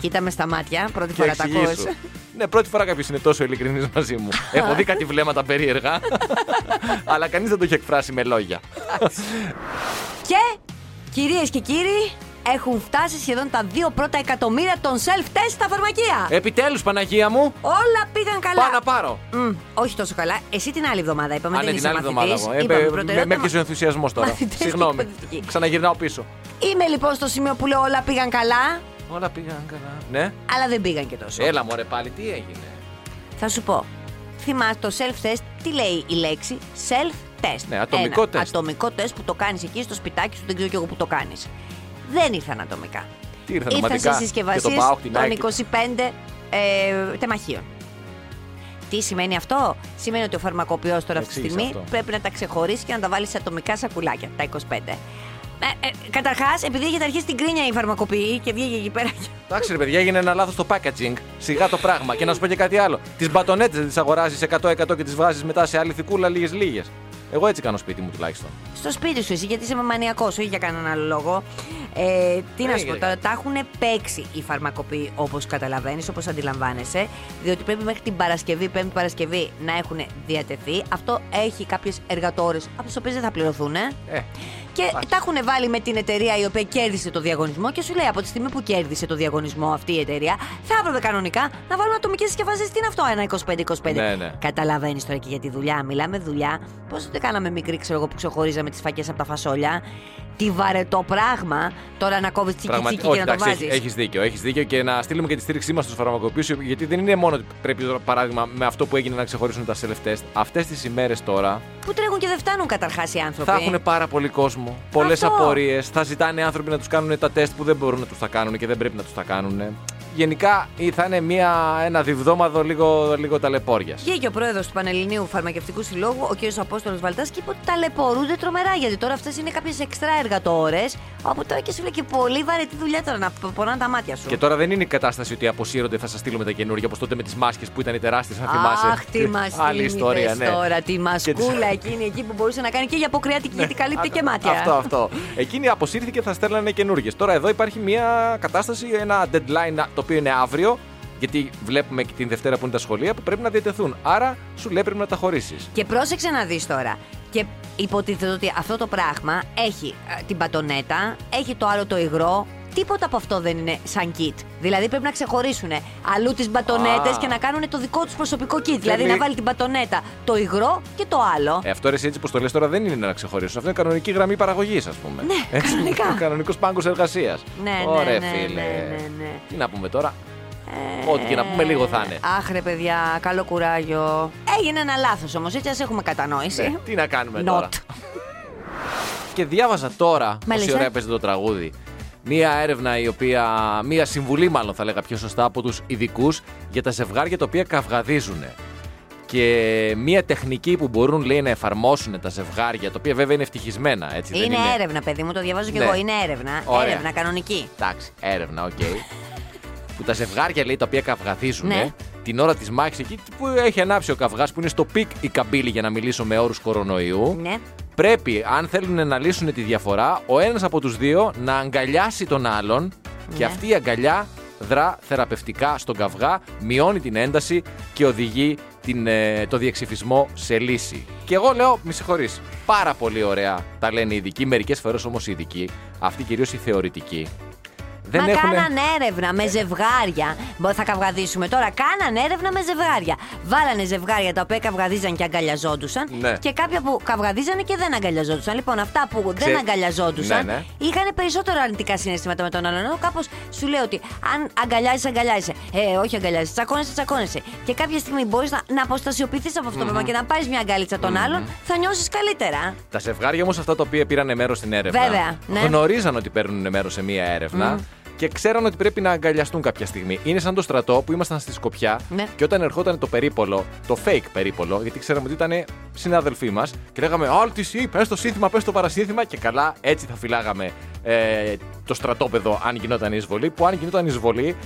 Κοίτα με στα μάτια. Πρώτη Και φορά τα ακούς. εξηγήσου. Ναι, πρώτη φορά κάποιος είναι τόσο ειλικρινής μαζί μου. Έχω δει κάτι βλέμματα περίεργα. αλλά κανείς δεν το έχει εκφράσει με λόγια. Και κυρίες και κύριοι, έχουν φτάσει σχεδόν τα δύο πρώτα εκατομμύρια των self-test στα φαρμακεία. Επιτέλους, Παναγία μου, Όλα πήγαν καλά. πάω να πάρω. Μμ, όχι τόσο καλά. Εσύ την άλλη εβδομάδα είπαμε. Α, δεν ναι, είσαι την άλλη μαθητής. εβδομάδα. εγώ. Ε, Είπαμε, με- με, προτεραιότητα με έπιασε ο ενθουσιασμός τώρα. Μαθητές και Συγγνώμη. εκπαιδευτικοί. Ξαναγυρνάω πίσω. Είμαι λοιπόν στο σημείο που λέω όλα πήγαν καλά, Όλα πήγαν καλά. Ναι. αλλά δεν πήγαν και τόσο. Έλα, μωρέ, πάλι τι έγινε; Θα σου πω. Θυμάσαι το self-test, τι λέει η λέξη; Self-test. Ναι, ατομικό Ένα τεστ. Ατομικό τεστ που το κάνεις εκεί στο σπιτάκι σου, δεν ξέρω κι εγώ που το κάνεις. Δεν ήρθαν ατομικά. Τι ήρθαν Ήρθαν ατομικά σε και συσκευασίες το ΠΑΟΚ, την των ΑΕΚ. 25 ε, τεμαχίων. Τι σημαίνει αυτό, Σημαίνει ότι ο φαρμακοποιός τώρα αυτή τη Εξήγησε στιγμή αυτό. πρέπει να τα ξεχωρίσει και να τα βάλει σε ατομικά σακουλάκια, τα 25. Ε, ε, Καταρχάς, επειδή έχετε αρχίσει την κρίνια η φαρμακοποιή και βγήκε εκεί πέρα. Εντάξει, ρε παιδιά, έγινε ένα λάθος στο packaging. Σιγά το πράγμα. Και να σου πω και κάτι άλλο. Τις μπατονέτες δεν τις αγοράζεις 100% και τις βγάζεις μετά σε άλλη θικούλα λίγε-λίγε. Εγώ έτσι κάνω σπίτι μου τουλάχιστον. Στο σπίτι σου, εσύ γιατί είσαι μανιακός, όχι για κανέναν άλλο λόγο. Ε, τι να σου πω Έγινε. τώρα, τα έχουν παίξει οι φαρμακοποιοί όπως καταλαβαίνεις, όπως αντιλαμβάνεσαι. Διότι πρέπει μέχρι την Παρασκευή, Πέμπτη Παρασκευή να έχουν διατεθεί. Αυτό έχει κάποιες εργατόρες από τις οποίες δεν θα πληρωθούν. Ε. Ε, Και εντάξει. τα έχουν βάλει με την εταιρεία η οποία κέρδισε το διαγωνισμό και σου λέει από τη στιγμή που κέρδισε το διαγωνισμό αυτή η εταιρεία, θα έπρεπε κανονικά να βάλουμε ατομικές συσκευασίες. Τι είναι αυτό, ένα 25-25. Ναι, ναι. Καταλαβαίνεις τώρα και για τη δουλειά. Μιλάμε δουλειά. Πώς δεν κάναμε μικρή, ξέρω εγώ, που ξεχωρίζαμε τις φακές από τα φασόλια. Τι βαρετό πράγμα τώρα να κόβεις τσίκι Πραγματι- τσίκι και όχι, να το εντάξει, βάζεις. έχεις δίκιο, έχεις δίκιο και να στείλουμε και τη στήριξή μας στους φαρμακοποιούς. Γιατί δεν είναι μόνο ότι πρέπει, τώρα, παράδειγμα, με αυτό που έγινε να ξεχωρίσουν τα self-test. Αυτές τις ημέρες τώρα Που τρέχουν και δεν φτάνουν καταρχάς οι άνθρωποι. θα έχουν πάρα πολύ κόσμο, πολλές Αυτό. απορίες. Θα ζητάνε άνθρωποι να τους κάνουν τα τεστ που δεν μπορούν να τους τα κάνουν και δεν πρέπει να τους τα κάνουν. Γενικά ε, θα είναι μια, ένα διβδόμαδο λίγο, λίγο ταλαιπώριας. Βγήκε ο πρόεδρος του Πανελληνίου Φαρμακευτικού Συλλόγου, ο κ. Απόστολος Βαλτάς, και είπε ότι ταλαιπωρούνται τρομερά. Γιατί τώρα αυτές είναι κάποιες εξτρά εργατόρες. Όπου τώρα και σου λέει και πολύ βαρετή δουλειά τώρα να πονάνε τα μάτια σου. Και τώρα δεν είναι η κατάσταση ότι αποσύρονται, θα σας στείλουμε τα καινούργια, όπως τότε με τις μάσκες που ήταν οι τεράστιες, αν θυμάσαι. Αχ, τι μας Άλλη ιστορία, ναι. τώρα, τη μασκούλα εκείνη εκεί που μπορούσε να κάνει και για αποκριάτικη, γιατί καλύπτει και μάτια. Αυτό, αυτό. Εκείνη αποσύρθηκε, θα στέλνανε καινούργιες. Τώρα εδώ υπάρχει μια κατάσταση, ένα deadline το οποίο είναι αύριο. Γιατί βλέπουμε και την Δευτέρα που είναι τα σχολεία που πρέπει να διατεθούν. Άρα σου λέει πρέπει να τα χωρίσεις. Και πρόσεξε να δεις τώρα. Και υποτίθεται ότι αυτό το πράγμα έχει ε, την πατονέτα, έχει το άλλο το υγρό. Τίποτα από αυτό δεν είναι σαν kit. Δηλαδή πρέπει να ξεχωρίσουν αλλού τις μπατονέτες Α. και να κάνουν το δικό τους προσωπικό kit. Δηλαδή Θέλει- να βάλει την μπατονέτα, το υγρό και το άλλο. Ε, αυτό ρε, έτσι που το λες τώρα δεν είναι να ξεχωρίσουν. Αυτό είναι κανονική γραμμή παραγωγής, ας πούμε. Ναι, κανονικά. Κανονικός πάγκος εργασίας. Ναι, ναι, Ωραία, ναι, φίλε. ναι, ναι, ναι. Τι να πούμε τώρα; Ε, Ό,τι και να πούμε, λίγο θα είναι. Αχ, ρε παιδιά, καλό κουράγιο. Έγινε ένα λάθος όμως, έτσι ας έχουμε κατανόηση. Ναι, τι να κάνουμε Not. τώρα; Και διάβαζα τώρα, Μάλιστα. πόση ώρα έπαιζε το τραγούδι, μία έρευνα η οποία, μία συμβουλή μάλλον θα λέγα πιο σωστά από τους ειδικούς για τα ζευγάρια τα οποία καυγαδίζουν. Και μία τεχνική που μπορούν λέει να εφαρμόσουν τα ζευγάρια, τα οποία βέβαια είναι ευτυχισμένα, έτσι δεν Είναι είναι; έρευνα, παιδί μου, το διαβάζω κι Ναι. εγώ. Είναι έρευνα. Ωραία. Έρευνα κανονική. Εντάξει, έρευνα, οκ. που τα ζευγάρια λέει τα οποία καυγαδίζουν, Ναι. την ώρα της μάχης εκεί που έχει ανάψει ο καυγάς, που είναι στο peak η καμπύλη για να μιλήσω με όρους κορονοϊού. Ναι. Πρέπει, αν θέλουν να λύσουν τη διαφορά, ο ένας από τους δύο να αγκαλιάσει τον άλλον και Ναι. αυτή η αγκαλιά δρα θεραπευτικά στον καυγά, μειώνει την ένταση και οδηγεί την, ε, το διαξιφισμό σε λύση. Και εγώ λέω, μη συγχωρείς, πάρα πολύ ωραία τα λένε οι ειδικοί, μερικές φορές όμως οι ειδικοί, αυτοί κυρίως οι θεωρητικοί. Δεν Μα έχουν. κάναν έρευνα με ζευγάρια. Μπο, θα καυγαδίσουμε τώρα. Κάναν έρευνα με ζευγάρια. Βάλανε ζευγάρια τα οποία καυγαδίζαν και αγκαλιαζόντουσαν. Ναι. Και κάποια που καυγαδίζανε και δεν αγκαλιαζόντουσαν. Λοιπόν, αυτά που Ξέ- δεν αγκαλιαζόντουσαν Ναι, ναι. είχαν περισσότερο αρνητικά συναισθήματα με τον άλλον. Ενώ κάπως σου λέει ότι αν αγκαλιάζεις, αγκαλιάζεσαι. Ε, όχι αγκαλιάζει, τσακώνεσαι, τσακώνεσαι. Και κάποια στιγμή μπορείς να, να αποστασιοποιηθείς από αυτό το πράγμα και να πάρεις μια αγκάλιτσα τον άλλον, θα νιώσεις καλύτερα. Τα ζευγάρια όμως αυτά τα οποία πήραν μέρος στην έρευνα. Βέβαια, ναι. Γνωρίζαν ότι παίρνουν μέρος σε μία έρευνα. Και ξέραν ότι πρέπει να αγκαλιαστούν κάποια στιγμή. Είναι σαν το στρατό που ήμασταν στη Σκοπιά Ναι. και όταν ερχόταν το περίπολο, το fake περίπολο, γιατί ξέραμε ότι ήταν συνάδελφοί μας και λέγαμε Άλτιση, πες το σύνθημα, πες το παρασύνθημα και καλά έτσι θα φυλάγαμε ε, το στρατόπεδο αν γινόταν η εισβολή. Που αν γινόταν η εισβολή,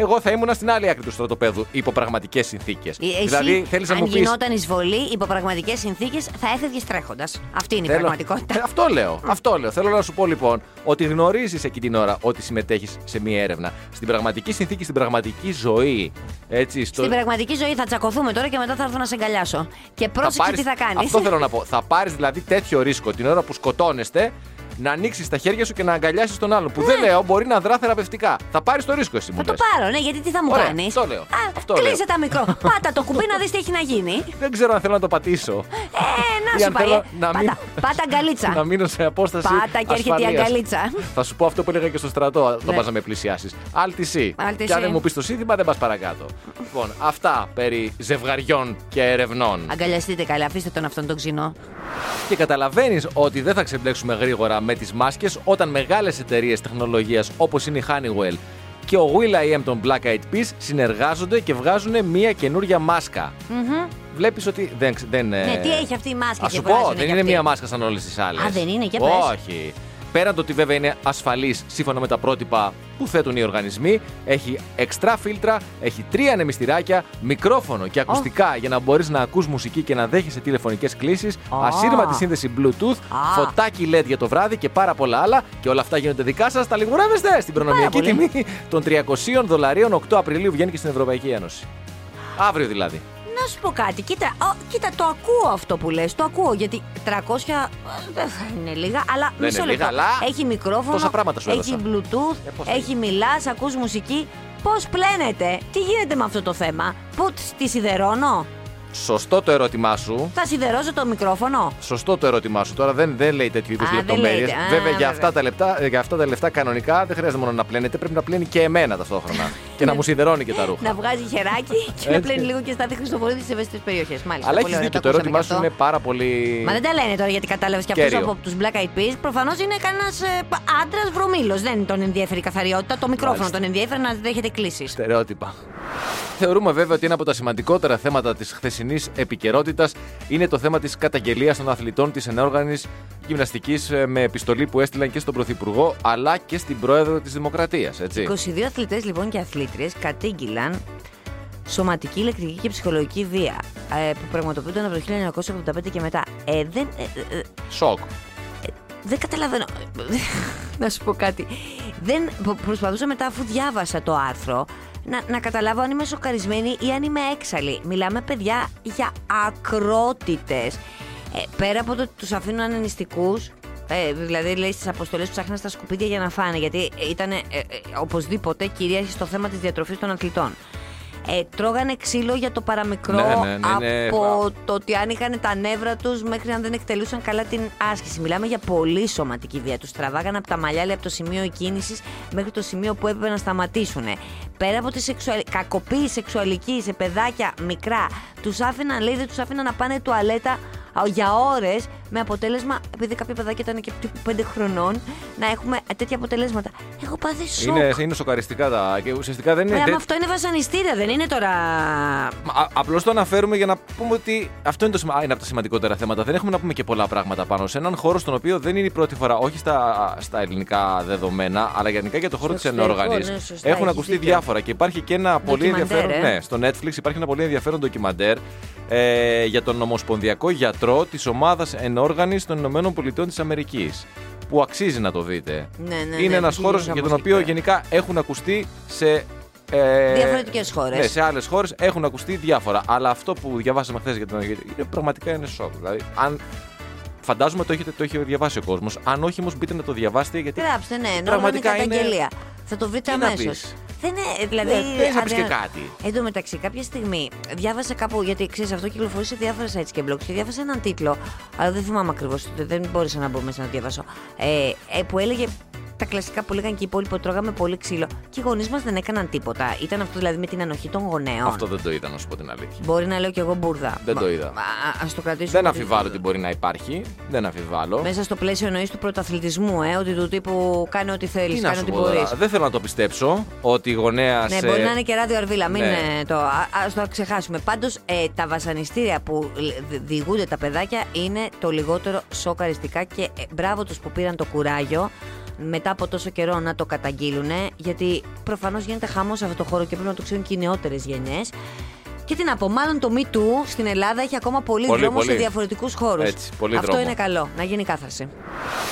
εγώ θα ήμουν στην άλλη άκρη του στρατοπέδου υπό πραγματικές συνθήκες. Ε, Εσύ, Δηλαδή θέλεις να αν μου πει. γινόταν εισβολή υπό πραγματικές συνθήκες, θα έφευγες τρέχοντας. Αυτή είναι η Θέλω- πραγματικότητα. Ε, αυτό λέω. Αυτό λέω. Θέλω να σου πω λοιπόν ότι γνωρίζεις εκείνη την ώρα ότι συμμετέχεις σε μία έρευνα. Στην πραγματική συνθήκη, στην πραγματική ζωή. Έτσι, στο... Στην πραγματική ζωή θα τσακωθούμε τώρα και μετά θα έρθω να σε αγκαλιάσω. Και πρόσεξε πάρεις- τι θα κάνεις. Αυτό θέλω να πω. Θα πάρεις δηλαδή τέτοιο ρίσκο την ώρα που σκοτώνεστε να ανοίξεις τα χέρια σου και να αγκαλιάσεις τον άλλον. Που δεν λέω μπορεί να δρά θεραπευτικά. Θα πάρεις το ρίσκο εσύ μου Ναι. Θα το λες. πάρω, ναι, γιατί τι θα μου Ωραία, κάνεις; αυτό λέω. Α, Αυτό κλείσε λέω. τα μικρό. Πάτα το κουμπί να δεις τι έχει να γίνει. Δεν ξέρω αν θέλω να το πατήσω. Ε, Ή να αν σου πάει. θέλω ε. να μην- Πάτα, πάτα αγκαλίτσα. να μείνω σε απόσταση. Πάτα και έρχεται η ασφαλείας. αγκαλίτσα. Θα σου πω αυτό που έλεγα και στο στρατό, όταν Ναι. πας να με πλησιάσεις. Άλτισή. Άλτη Και αν εσύ. δεν μου πεις το σύνθημα, δεν πας παρακάτω. λοιπόν, αυτά περί ζευγαριών και ερευνών. Αγκαλιαστείτε καλά, αφήστε τον αυτόν τον ξινό. Και καταλαβαίνεις ότι δεν θα ξεμπλέξουμε γρήγορα με τις μάσκες όταν μεγάλες εταιρείες τεχνολογίας όπως είναι η Honeywell και ο Will I Am των Black Eyed Peas συνεργάζονται και βγάζουν μία καινούρια μάσκα. Βλέπεις ότι δεν. δεν Ναι, τι έχει αυτή η μάσκα Α και σου βγάζουνε πω, δεν κι είναι αυτοί. μία μάσκα σαν όλες τις άλλες. Α, δεν είναι, για πες. Όχι. Πέραν το ότι βέβαια είναι ασφαλής σύμφωνα με τα πρότυπα που θέτουν οι οργανισμοί, έχει εξτρά φίλτρα, έχει τρία ανεμιστηράκια, μικρόφωνο και ακουστικά για να μπορείς να ακούς μουσική και να δέχεσαι τηλεφωνικές κλήσεις, Α. ασύρματη σύνδεση Bluetooth, Α. φωτάκι LED για το βράδυ και πάρα πολλά άλλα. Και όλα αυτά γίνονται δικά σας. Τα λιγουρεύεστε στην προνομιακή πολύ. τιμή των 300 δολαρίων. 8 Απριλίου βγαίνει και στην Ευρωπαϊκή Ένωση. Αύριο δηλαδή. Να σου πω κάτι, κοίτα, ο, κοίτα, το ακούω αυτό που λες, το ακούω γιατί 300 ε, δεν θα είναι λίγα, αλλά Δεν μισό είναι λίγα, λεπτό. αλλά Έχει μικρόφωνο, τόσα πράγματα σου έχει έδωσα. bluetooth, Ε, πώς θα έχει μιλάς, ακούς μουσική. Πώς πλένεται, τι γίνεται με αυτό το θέμα, πού τη σιδερώνω, Σωστό το ερώτημά σου. θα σιδερώσω το μικρόφωνο. Σωστό το ερώτημά σου. Τώρα δεν, δεν λέει τέτοιου είδους Α, δεν λεπτομέρειες. λέει, α, Βέβαια, για βέβαια. αυτά, τα λεπτά, για αυτά τα λεφτά κανονικά δεν χρειάζεται μόνο να πλένετε, πρέπει να πλένει και εμένα ταυτόχρονα. και να μου σιδερώνει και τα ρούχα. Να βγάζει χεράκι και να Έτσι. πλένει λίγο και στα Χριστοφορίδη στι ευαίσθητε περιοχέ. Μάλιστα. Αλλά πολύ έχεις ωραία, δίκιο. το Το ακούσαμε ερώτημά και σου αυτό. είναι πάρα πολύ. Μα δεν τα λένε τώρα γιατί κατάλαβες και αυτός Κέριο. από τους Black Eyed Peas. Προφανώς είναι κανένας άντρας βρωμήλος. Δεν τον ενδιαφέρει η καθαριότητα. Το μικρόφωνο Μάλιστα. τον ενδιαφέρει να δέχεται κλήσεις. Στερεότυπα. Θεωρούμε βέβαια ότι ένα από τα σημαντικότερα θέματα της χθεσινής επικαιρότητας είναι το θέμα της καταγγελίας των αθλητών της ενόργανης γυμναστικής με επιστολή που έστειλαν και στον Πρωθυπουργό αλλά και στην Πρόεδρο της Δημοκρατίας. 22 αθλητές λοιπόν και αθλήτριες κατήγγυλαν σωματική, ηλεκτρική και ψυχολογική βία ε, που πραγματοποιούνταν από το 1985 και μετά. Ε, δεν, ε, ε, ε, Σοκ. δεν καταλαβαίνω. να σου πω κάτι. Δεν, προ- προσπαθούσα μετά, αφού διάβασα το άρθρο, να, να καταλάβω αν είμαι σοκαρισμένη ή αν είμαι έξαλλη. Μιλάμε, παιδιά, για ακρότητες. Ε, πέρα από το ότι τους αφήνουν ανενιστικούς, ε, δηλαδή λέει στις αποστολές ψάχναν στα σκουπίδια για να φάνε, γιατί ήταν ε, ε, οπωσδήποτε κυρίαρχη στο θέμα της διατροφής των αθλητών. Ε, τρώγανε ξύλο για το παραμικρό Ναι, ναι, ναι, ναι. από το ότι αν είχαν τα νεύρα τους μέχρι αν δεν εκτελούσαν καλά την άσκηση. Μιλάμε για πολύ σωματική βία. Τους τραβάγανε από τα μαλλιά λέει, από το σημείο κίνηση μέχρι το σημείο που έπρεπε να σταματήσουν. Πέρα από τη σεξουαλ... κακοποίηση σεξουαλική σε παιδάκια μικρά, τους άφηναν, λέει, δεν τους άφηναν να πάνε τουαλέτα α, για ώρες με αποτέλεσμα, επειδή κάποια παιδάκια ήταν και τύπου 5 χρονών, να έχουμε τέτοια αποτελέσματα. Έχω πάθει σοκ. Είναι, είναι σοκαριστικά τα. Και ουσιαστικά δεν είναι. Ωραία, δεν- μα αυτό είναι βασανιστήρια, δεν είναι τώρα. Απλώς το αναφέρουμε για να πούμε ότι αυτό είναι, το, σημα- είναι από τα σημαντικότερα θέματα. Δεν έχουμε να πούμε και πολλά πράγματα πάνω σε έναν χώρο στον οποίο δεν είναι η πρώτη φορά, όχι στα, στα ελληνικά δεδομένα, αλλά γενικά για το χώρο της εξωτερικό, ενόργανης. ναι, σωστά, Έχουν έχεις ακουστεί δίκιο. διάφορα και υπάρχει και ένα πολύ Ντοκιμαντέρ, ενδιαφέρον. ε. Ναι, στο Netflix υπάρχει ένα πολύ ενδιαφέρον ντοκιμαντέρ ε, για τον Ομοσπονδιακό Γιατρό της Ομάδας Ενόργανη των Ηνωμένων Πολιτειών της Αμερικής. Που αξίζει να το δείτε. Ναι, ναι, είναι ναι, ένας έχει χώρος γίνει για τον χαμός οποίο εκεί πέρα. γενικά έχουν ακουστεί σε. Ε, Διαφορετικές χώρες. Ναι, σε άλλες χώρες έχουν ακουστεί διάφορα. Αλλά αυτό που διαβάσαμε χθες για τον Αιγύπτιο είναι πραγματικά είναι σοκ. Δηλαδή, αν. Φαντάζομαι το, έχετε, το έχει διαβάσει ο κόσμος. Αν όχι, όμως μπείτε να το διαβάσετε γιατί. Γράψτε, ναι, πραγματικά πραγματικά είναι- καταγγελία. Θα το βρείτε Τι να αμέσως. Πεις; Δεν είναι, δηλαδή. Ναι, πες να πεις άντε και κάτι. Εν τω μεταξύ, κάποια στιγμή διάβασα κάπου, γιατί ξέρεις, αυτό κυκλοφορεί σε διάφορα sites και blogs και διάβασα έναν τίτλο, αλλά δεν θυμάμαι ακριβώς, δεν μπόρεσα να μπω μέσα να το διαβάσω. Ε, ε, που έλεγε τα κλασικά που λέγανε και οι υπόλοιποι ότι τρώγαμε πολύ ξύλο. Και οι γονείς μας δεν έκαναν τίποτα. Ήταν αυτό δηλαδή με την ανοχή των γονέων. Αυτό δεν το είδα, να σου πω την αλήθεια. Μπορεί να λέω κι εγώ μπουρδα. Δεν το είδα. Α το κρατήσουμε. Δεν ότι- αμφιβάλλω ότι μπορεί να υπάρχει. Δεν αμφιβάλλω. Μέσα στο πλαίσιο εννοείς του πρωταθλητισμού, ε, ότι του τύπου κάνει ό,τι θέλεις, Τι να κάνει σου ό,τι πω μπορείς. τώρα. Δεν θέλω να το πιστέψω ότι η γονέα. Ναι, μπορεί να είναι και ράδιο αρβίλα, μην Ναι. ε, το. Α ας το ξεχάσουμε. Πάντως, ε, τα βασανιστήρια που λ- διηγούνται τα παιδάκια είναι το λιγότερο σοκαριστικά και ε, μπράβο τους που πήραν το κουράγιο μετά από τόσο καιρό να το καταγγείλουν, γιατί προφανώς γίνεται χαμό σε αυτό το χώρο και πρέπει να το ξέρουν και οι νεότερες γενιές. Και τι να πω, μάλλον το Me Too στην Ελλάδα έχει ακόμα πολύ, Πολύ, δρόμο πολύ. σε διαφορετικούς χώρους. Έτσι, πολύ Αυτό δρόμο. είναι καλό, να γίνει κάθαρση.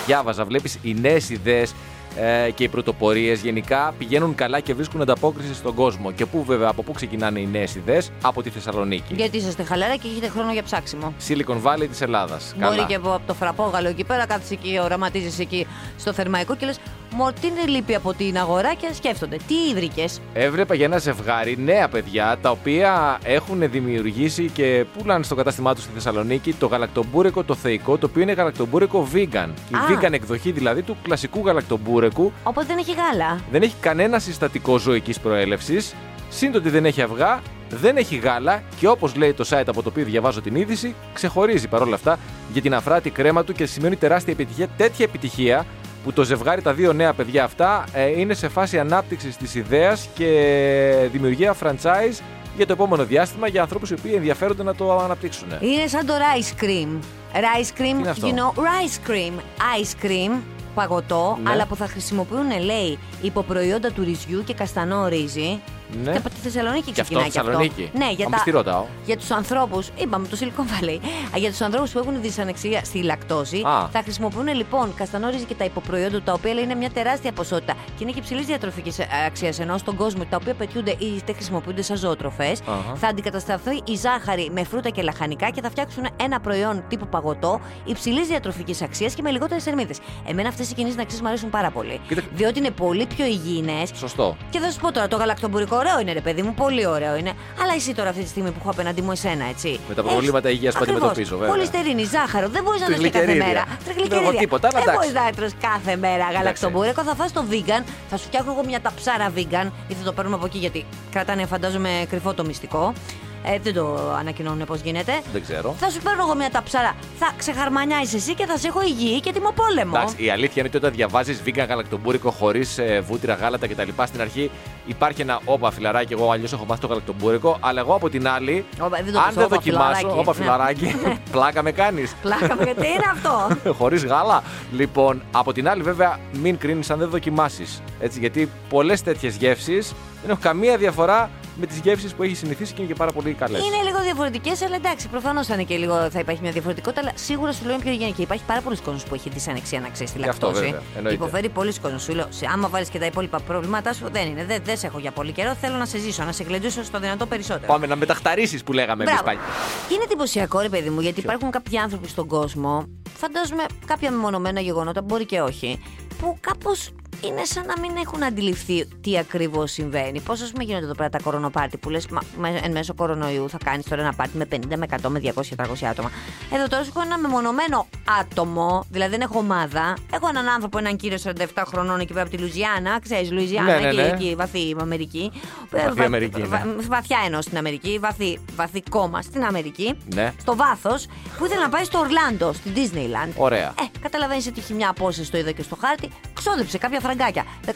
διάβαζα, βλέπεις οι νέες ιδέες ε, και οι πρωτοπορίες γενικά πηγαίνουν καλά και βρίσκουν ανταπόκριση στον κόσμο. Και πού βέβαια, από πού ξεκινάνε οι νέες ιδέες, από τη Θεσσαλονίκη. Γιατί είσαστε χαλαρά και έχετε χρόνο για ψάξιμο. Silicon Valley της Ελλάδας. Μπορεί και από, από το φραπόγαλο εκεί πέρα, κάθεσαι εκεί, οραματίζεις εκεί στο θερμαϊκό και λες: Μωρ, τι είναι λείπει από την αγορά και σκέφτονται. Τι βρήκε. Έβλεπα για ένα ζευγάρι νέα παιδιά τα οποία έχουν δημιουργήσει και πουλάνε στο κατάστημά τους στη Θεσσαλονίκη το γαλακτομπούρεκο το θεϊκό, το οποίο είναι γαλακτομπούρεκο vegan. Η Α. vegan εκδοχή δηλαδή του κλασικού γαλακτομπούρεκου. Οπότε δεν έχει γάλα. Δεν έχει κανένα συστατικό ζωική προέλευσης. Σύν το ότι δεν έχει αυγά, δεν έχει γάλα και όπως λέει το site από το οποίο διαβάζω την είδηση, ξεχωρίζει παρόλα αυτά για την αφράτη κρέμα του και σημαίνει τεράστια επιτυχία. Τέτοια επιτυχία που το ζευγάρι, τα δύο νέα παιδιά αυτά, ε, είναι σε φάση ανάπτυξης της ιδέας και δημιουργία franchise για το επόμενο διάστημα για ανθρώπους οι οποίοι ενδιαφέρονται να το αναπτύξουν. Είναι σαν το rice cream. Rice cream, είναι αυτό; you know, rice cream. Ice cream, παγωτό, Ναι. αλλά που θα χρησιμοποιούν, λέει, υποπροϊόντα του ρυζιού και καστανό ρύζι. Ναι. Και από τη Θεσσαλονίκη Και αυτό ξεκινάει από Θεσσαλονίκη. Ναι, για, Μα μη στη ρωτάω; για τους ανθρώπους, είπαμε το Silicon Valley, Α, για τους ανθρώπους που έχουν δυσανεξία στη λακτόζη, Α. θα χρησιμοποιούν λοιπόν καστανό ρύζι και τα υποπροϊόντα του, τα οποία λέει, είναι μια τεράστια ποσότητα και είναι και υψηλής διατροφικής αξίας. Ενώ στον κόσμο τα οποία πετιούνται ή είτε χρησιμοποιούνται σαν ζωοτροφές, Αχα. θα αντικατασταθεί η ζάχαρη με φρούτα και λαχανικά και θα φτιάξουν ένα προϊόν τύπου παγωτό υψηλής διατροφικής αξίας και με λιγότερες θερμίδες. Εμένα αυτές οι κινήσεις αξίε μου αρέσουν πάρα πολύ. Κοίτα- Διότι είναι πολύ πιο υγιεινές. Σωστό. Και θα σου πω τώρα, το γαλακτομπουρικό ωραίο είναι, ρε παιδί μου, πολύ ωραίο είναι. Αλλά εσύ τώρα αυτή τη στιγμή που έχω απέναντι μου εσένα, έτσι. Με τα προβλήματα υγείας που Ακριβώς. αντιμετωπίζω, βέβαια. Πολυστερίνη, ζάχαρο, δεν μπορείς να τρως και κάθε Τριγλικερίδια. μέρα. Δεν Τριγλικερίδια. έχω τίποτα, αλλά Δεν εντάξει. μπορεί να τρως κάθε μέρα γαλακτομπούρικο. Θα φας το vegan, θα σου φτιάχνω εγώ μια ταψάρα vegan, ή θα το παίρνουμε από εκεί γιατί κρατάνε, φαντάζομαι, κρυφό το μυστικό. Ε, δεν το ανακοινώνουν πώς γίνεται. Δεν ξέρω. Θα σου παίρνω εγώ μια ταψάρα. Θα ξεχαρμανιάσεις εσύ και θα σε έχω υγιή και τιμοπόλεμο. Εντάξει, η αλήθεια είναι ότι όταν διαβάζεις vegan γαλακτομπούρικο χωρίς βούτυρα, γάλατα κτλ. Στην αρχή υπάρχει ένα όπα φιλαράκι. Εγώ αλλιώς έχω μάθει το γαλακτομπούρικο. Αλλά εγώ από την άλλη, Όπα, δεν το αν πες, δεν όπα, δοκιμάσω, φιλαράκι. όπα Ναι. φιλαράκι, πλάκα με κάνεις. Πλάκα μου, γιατί είναι αυτό; Χωρίς γάλα. Λοιπόν, από την άλλη, βέβαια, μην κρίνεις αν δεν δοκιμάσεις. Έτσι, γιατί πολλές τέτοιες γεύσεις δεν έχουν καμία διαφορά με τις γεύσεις που έχει συνηθίσει και είναι και πάρα πολύ καλές. Είναι λίγο διαφορετικές, αλλά εντάξει, προφανώς θα είναι και λίγο θα υπάρχει μια διαφορετικότητα, αλλά σίγουρα σου λέω είναι πιο υγιεινή. Και υπάρχει πάρα πολλοί κόσμος που έχει δυσανεξία να ξέρει τη Γι' αυτό, λακτόζη. βέβαια, εννοείται. Υποφέρει πολλοί κόσμος. Σου λέω, σε, άμα βάλεις και τα υπόλοιπα προβλήματά σου, δεν είναι. Δεν, δεν σε έχω για πολύ καιρό. Θέλω να σε ζήσω, να σε γλεντήσω στο δυνατό περισσότερο. Πάμε να μεταχταρίσεις που λέγαμε εμείς Μπράβο. πάλι. Είναι εντυπωσιακό, ρε παιδί μου, γιατί υπάρχουν κάποιοι άνθρωποι στον κόσμο, φαντάζομαι κάποια μεμονωμένα γεγονότα, μπορεί και όχι, που κάπως είναι σαν να μην έχουν αντιληφθεί τι ακριβώς συμβαίνει. Πώς, ας πούμε, γίνονται εδώ πέρα τα κορονοπάρτι που λες εν μέσω κορονοϊού θα κάνεις τώρα ένα πάρτι με 50, με 100, με 200, 300 άτομα. Εδώ τώρα σου έχω ένα μεμονωμένο άτομο, δηλαδή δεν έχω ομάδα. Έχω έναν άνθρωπο, έναν κύριο 47 χρονών εκεί πέρα από τη Λουζιάννα, ξέρεις, Λουζιάννα, Ναι, ναι, εκεί, ναι. εκεί, βαθύ Αμερική. Βαθύ Βα- Αμερική, ναι. βα- βαθιά εννοώ στην Αμερική, βαθύ, βαθύ κόμμα στην Αμερική. Ναι. Στο βάθος που ήθελε να πάει στο Ορλάντο, στην Disneyland. Ωραία. Ε, καταλαβαίνεις ότι είχε μια απόσταση, το είδα και στο χάρτη. Ξόδεψε κάποια φραγκάκια. 15.000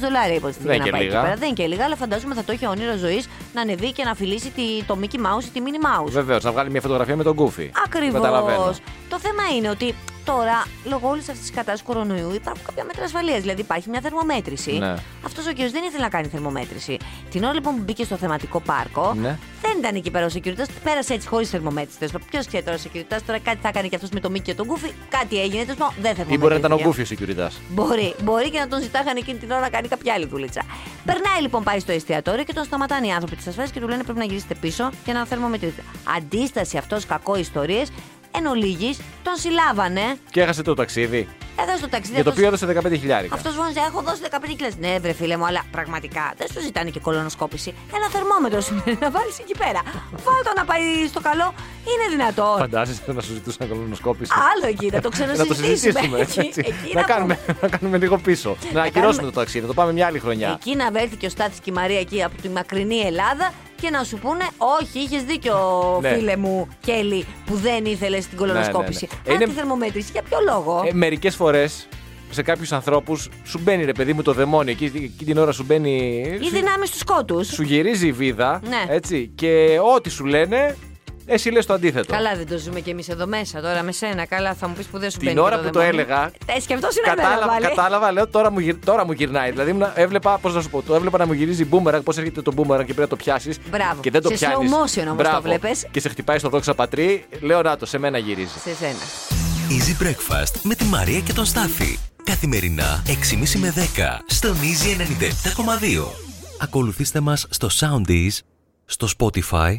δολάρια υποτίθεται Δεν να και πάει εκεί λίγα. πέρα. Δεν είναι και λίγα, αλλά φαντάζομαι θα το είχε όνειρος ζωής να ανεβεί και να φιλήσει τη, το Mickey Mouse ή τη Minnie Mouse. Βεβαίως, να βγάλει μια φωτογραφία με τον Goofy. Ακριβώς. Καταλαβαίνω. Το θέμα είναι ότι τώρα, λόγω όλης αυτής της κατάστασης κορονοϊού, υπάρχουν κάποια μέτρα ασφαλείας. Δηλαδή υπάρχει μια θερμομέτρηση. Ναι. Αυτός ο κύριο δεν ήθελε να κάνει θερμομέτρηση. Την ώρα λοιπόν που μπήκε στο θεματικό πάρκο, Ναι. Δεν ήταν εκεί πέρα ο security, πέρασε έτσι χωρίς θερμομέτρηση. Ποιος ξέρει τώρα ο security, τώρα κάτι θα κάνει και αυτός με το Mickey και τον Goofy, κάτι έγινε. Τέλος πάντων, δεν Ή μπορεί να ήταν ο θερμομετρήθηκε. Goofy ο security. Μπορεί, μπορεί και να τον ζητάγανε εκείνη την ώρα να κάνει κάποια άλλη δουλίτσα. Περνάει λοιπόν, πάει στο εστιατόριο και τον σταματάνε οι άνθρωποι της ασφάλειας και του λένε πρέπει να γυρίσετε πίσω και να θερμομετρήσετε. Αντίσταση αυτός, κακό ιστορίες. Εν ολίγης, τον συλλάβανε. Και έχασε το ταξίδι. Έδωσε το ταξίδι. Για το αυτός- οποίο έδωσε 15 χιλιάρικα. αυτός φώνησε: Έχω δώσει 15.000. Ναι, βρε φίλε μου, αλλά πραγματικά δεν σου ζητάνε και κολονοσκόπηση. Ένα θερμόμετρο σου λένε να βάλεις εκεί πέρα. Βάλτο να πάει στο καλό. Είναι δυνατόν. Φαντάζεσαι να σου ζητούσαν κολονοσκόπηση. Άλλο εκεί, θα το να το ξανασυζητήσουμε. συζητήσουμε. Εκεί- έτσι. εκεί να, να κάνουμε, να κάνουμε λίγο πίσω. να ακυρώσουμε κάνουμε- το ταξίδι. Να το πάμε μια άλλη χρονιά. Εκεί να βρέθηκε ο Στάθης και η Μαρία εκεί από τη μακρινή Ελλάδα και να σου πούνε Όχι, είχες δίκιο, Ναι. φίλε μου Κέλλη, που δεν ήθελες την κολονοσκόπηση. ναι, ναι. Αν Είναι- τη θερμομέτρηση, για ποιο λόγο; Ε, Μερικές φορές σε κάποιους ανθρώπους σου μπαίνει ρε παιδί μου το δαιμόνιο. Εκεί, εκεί την ώρα σου μπαίνει. Οι σου- δυνάμεις του σκότου. σου γυρίζει η βίδα. Ναι. Έτσι, και ό,τι σου λένε, εσύ λες το αντίθετο. Καλά, δεν το ζούμε κι εμείς εδώ μέσα τώρα με σένα. Καλά, θα μου πεις που δεν σου Την μπαίνει ώρα και που το δαιμόνιο. έλεγα, Ε, σκεφτόσουν εμένα Κατάλαβα, πάλι. κατάλαβα, λέω τώρα μου, γυρ- τώρα μου γυρνάει. Δηλαδή ήμουν- έβλεπα, πώς να σου πω, το έβλεπα να μου γυρίζει μπούμερακ, πώς έρχεται το μπούμερακ και πρέπει να το πιάσεις. Μπράβο. Και δεν το Σε πιάνεις. slow motion όμως το βλέπες. Και σε χτυπάει στο δόξα πατρί, λέω να το, σε μένα γυρίζει. Σε σένα. Easy Breakfast με τη Μαρία και τον Στάφη. Καθημερινά 6.30 με 10 στον Easy 97.2. Ακολουθήστε μας στο Soundees, στο Spotify,